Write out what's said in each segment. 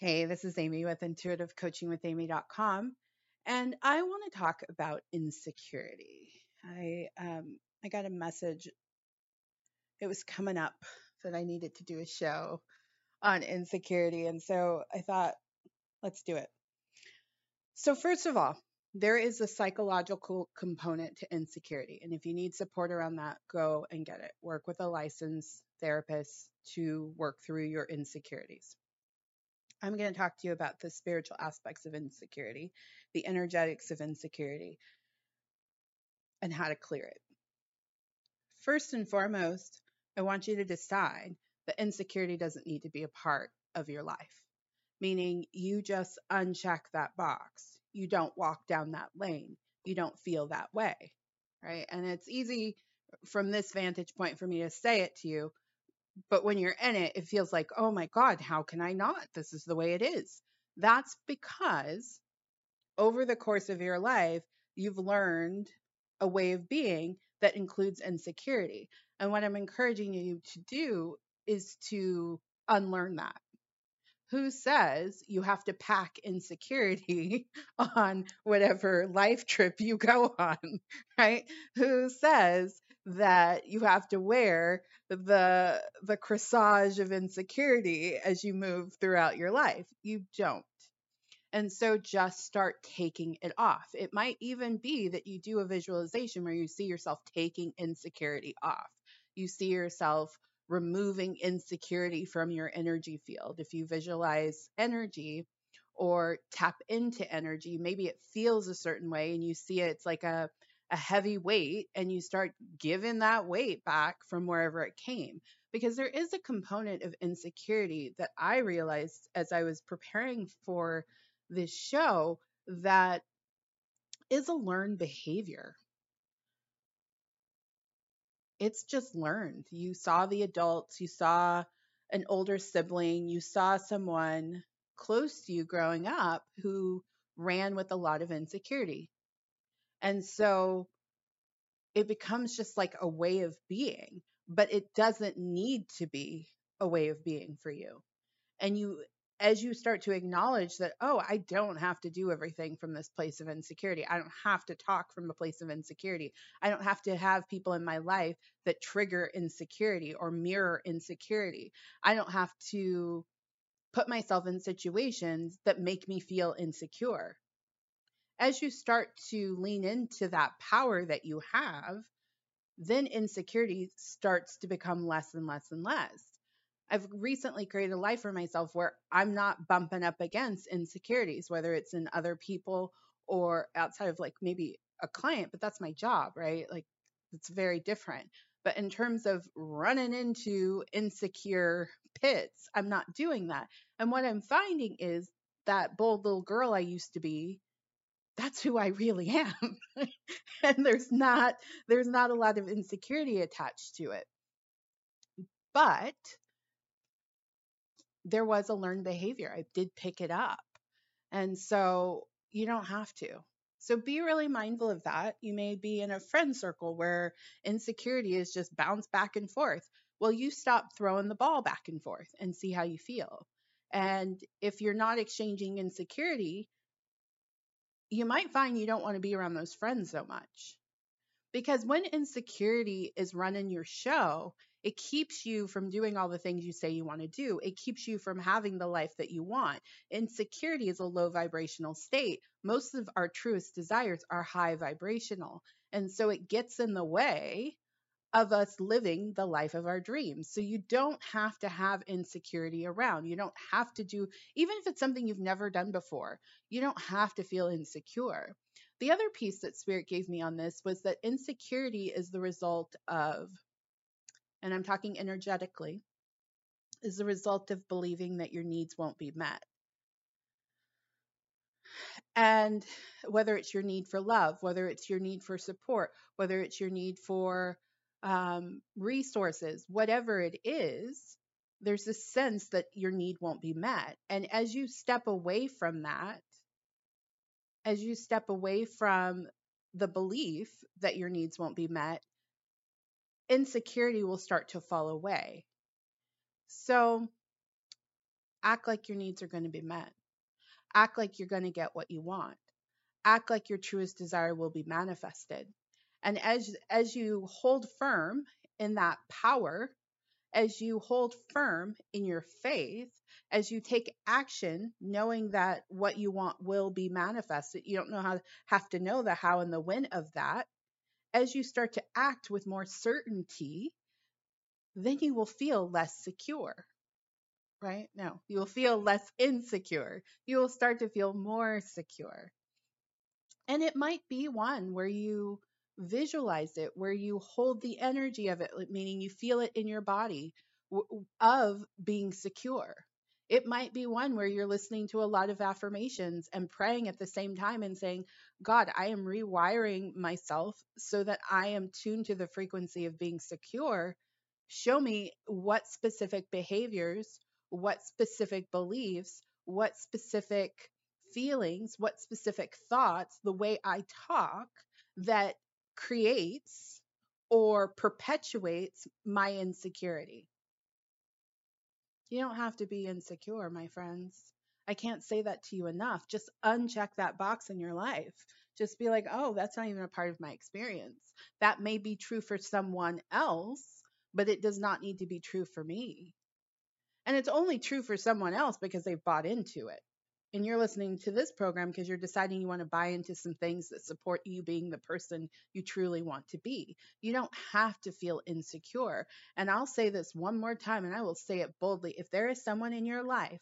Hey, this is Amy with intuitivecoachingwithamy.com, and I want to talk about insecurity. I um, I got a message. It was coming up that I needed to do a show on insecurity, and so I thought, let's do it. So first of all, there is a psychological component to insecurity, and if you need support around that, go and get it. Work with a licensed therapist to work through your insecurities. I'm going to talk to you about the spiritual aspects of insecurity, the energetics of insecurity, and how to clear it. First and foremost, I want you to decide that insecurity doesn't need to be a part of your life, meaning you just uncheck that box. You don't walk down that lane. You don't feel that way, right? And it's easy from this vantage point for me to say it to you but when you're in it, it feels like, oh my God, how can I not? This is the way it is. That's because over the course of your life, you've learned a way of being that includes insecurity. And what I'm encouraging you to do is to unlearn that. Who says you have to pack insecurity on whatever life trip you go on, right? Who says that you have to wear the the corsage of insecurity as you move throughout your life. You don't. And so just start taking it off. It might even be that you do a visualization where you see yourself taking insecurity off. You see yourself removing insecurity from your energy field. If you visualize energy or tap into energy, maybe it feels a certain way and you see it, it's like a a heavy weight and you start giving that weight back from wherever it came. Because there is a component of insecurity that I realized as I was preparing for this show that is a learned behavior. It's just learned. You saw the adults, you saw an older sibling, you saw someone close to you growing up who ran with a lot of insecurity. And so it becomes just like a way of being, but it doesn't need to be a way of being for you. And you, as you start to acknowledge that, oh, I don't have to do everything from this place of insecurity. I don't have to talk from a place of insecurity. I don't have to have people in my life that trigger insecurity or mirror insecurity. I don't have to put myself in situations that make me feel insecure as you start to lean into that power that you have, then insecurity starts to become less and less and less. I've recently created a life for myself where I'm not bumping up against insecurities, whether it's in other people or outside of like maybe a client, but that's my job, right? Like it's very different. But in terms of running into insecure pits, I'm not doing that. And what I'm finding is that bold little girl I used to be that's who I really am. and there's not there's not a lot of insecurity attached to it. But there was a learned behavior. I did pick it up. And so you don't have to. So be really mindful of that. You may be in a friend circle where insecurity is just bounce back and forth. Well, you stop throwing the ball back and forth and see how you feel. And if you're not exchanging insecurity, you might find you don't want to be around those friends so much. Because when insecurity is running your show, it keeps you from doing all the things you say you want to do. It keeps you from having the life that you want. Insecurity is a low vibrational state. Most of our truest desires are high vibrational. And so it gets in the way of us living the life of our dreams. So you don't have to have insecurity around. You don't have to do, even if it's something you've never done before, you don't have to feel insecure. The other piece that Spirit gave me on this was that insecurity is the result of, and I'm talking energetically, is the result of believing that your needs won't be met. And whether it's your need for love, whether it's your need for support, whether it's your need for um, resources, whatever it is, there's a sense that your need won't be met. And as you step away from that, as you step away from the belief that your needs won't be met, insecurity will start to fall away. So Act like your needs are going to be met. Act like you're going to get what you want. Act like your truest desire will be manifested. And as as you hold firm in that power, as you hold firm in your faith, as you take action, knowing that what you want will be manifested, you don't know how have to know the how and the when of that. As you start to act with more certainty, then you will feel less secure right? No, you will feel less insecure. You will start to feel more secure. And it might be one where you visualize it, where you hold the energy of it, meaning you feel it in your body of being secure. It might be one where you're listening to a lot of affirmations and praying at the same time and saying, God, I am rewiring myself so that I am tuned to the frequency of being secure. Show me what specific behaviors what specific beliefs, what specific feelings, what specific thoughts, the way I talk that creates or perpetuates my insecurity. You don't have to be insecure, my friends. I can't say that to you enough. Just uncheck that box in your life. Just be like, oh, that's not even a part of my experience. That may be true for someone else, but it does not need to be true for me. And it's only true for someone else because they've bought into it. And you're listening to this program because you're deciding you want to buy into some things that support you being the person you truly want to be. You don't have to feel insecure. And I'll say this one more time, and I will say it boldly. If there is someone in your life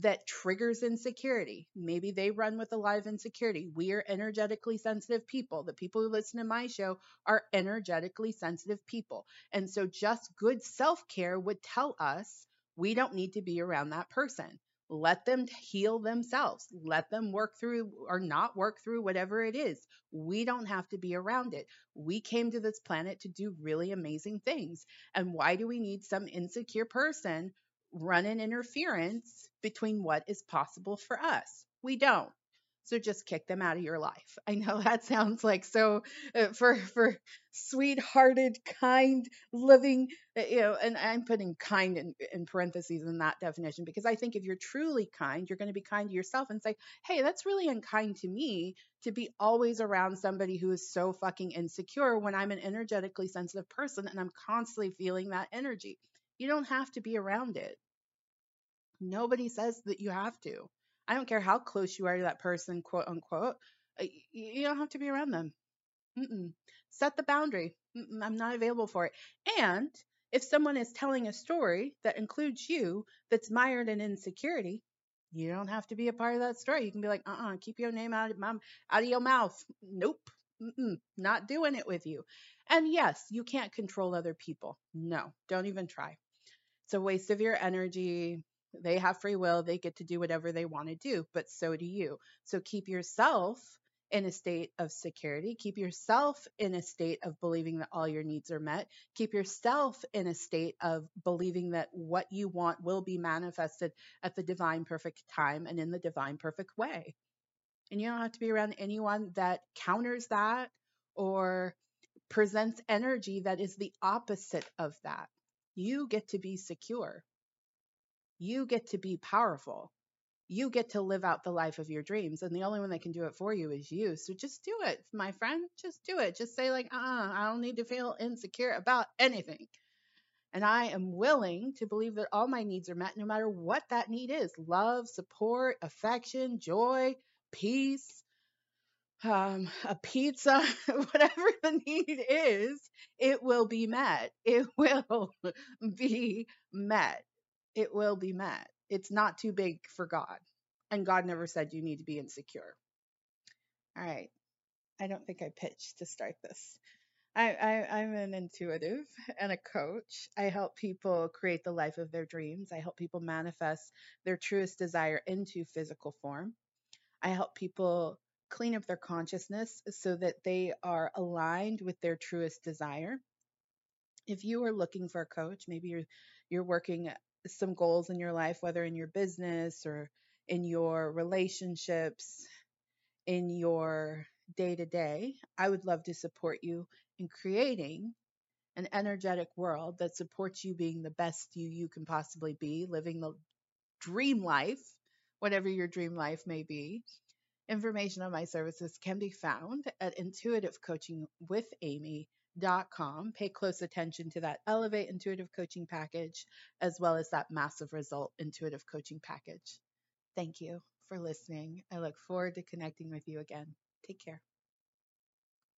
that triggers insecurity. Maybe they run with a lot of insecurity. We are energetically sensitive people. The people who listen to my show are energetically sensitive people. And so just good self care would tell us we don't need to be around that person. Let them heal themselves. Let them work through or not work through whatever it is. We don't have to be around it. We came to this planet to do really amazing things. And why do we need some insecure person running interference between what is possible for us? We don't. So just kick them out of your life. I know that sounds like so uh, for for sweethearted, kind, living, uh, you know, and I'm putting kind in, in parentheses in that definition because I think if you're truly kind, you're going to be kind to yourself and say, "Hey, that's really unkind to me to be always around somebody who is so fucking insecure when I'm an energetically sensitive person and I'm constantly feeling that energy." You don't have to be around it. Nobody says that you have to. I don't care how close you are to that person, quote unquote. Uh, you don't have to be around them. Mm-mm. Set the boundary. Mm-mm, I'm not available for it. And if someone is telling a story that includes you that's mired in insecurity, you don't have to be a part of that story. You can be like, uh-uh, keep your name out of my, out of your mouth. Nope. Mm-mm, not doing it with you. And yes, you can't control other people. No, don't even try. It's a waste of your energy. They have free will, they get to do whatever they want to do, but so do you. So keep yourself in a state of security. Keep yourself in a state of believing that all your needs are met. Keep yourself in a state of believing that what you want will be manifested at the divine perfect time and in the divine perfect way. And you don't have to be around anyone that counters that or presents energy that is the opposite of that. You get to be secure. You get to be powerful. You get to live out the life of your dreams. And the only one that can do it for you is you. So just do it, my friend. Just do it. Just say, like, uh, I don't need to feel insecure about anything. And I am willing to believe that all my needs are met, no matter what that need is love, support, affection, joy, peace, um, a pizza, whatever the need is, it will be met. It will be met it will be met. It's not too big for God. And God never said you need to be insecure. All right. I don't think I pitched to start this. I, I, I'm an intuitive and a coach. I help people create the life of their dreams. I help people manifest their truest desire into physical form. I help people clean up their consciousness so that they are aligned with their truest desire. If you are looking for a coach, maybe you're you're working some goals in your life, whether in your business or in your relationships, in your day to day, I would love to support you in creating an energetic world that supports you being the best you you can possibly be, living the dream life, whatever your dream life may be. Information on my services can be found at intuitivecoachingwithamy.com. Com pay close attention to that Elevate Intuitive Coaching package as well as that Massive Result Intuitive Coaching package. Thank you for listening. I look forward to connecting with you again. Take care.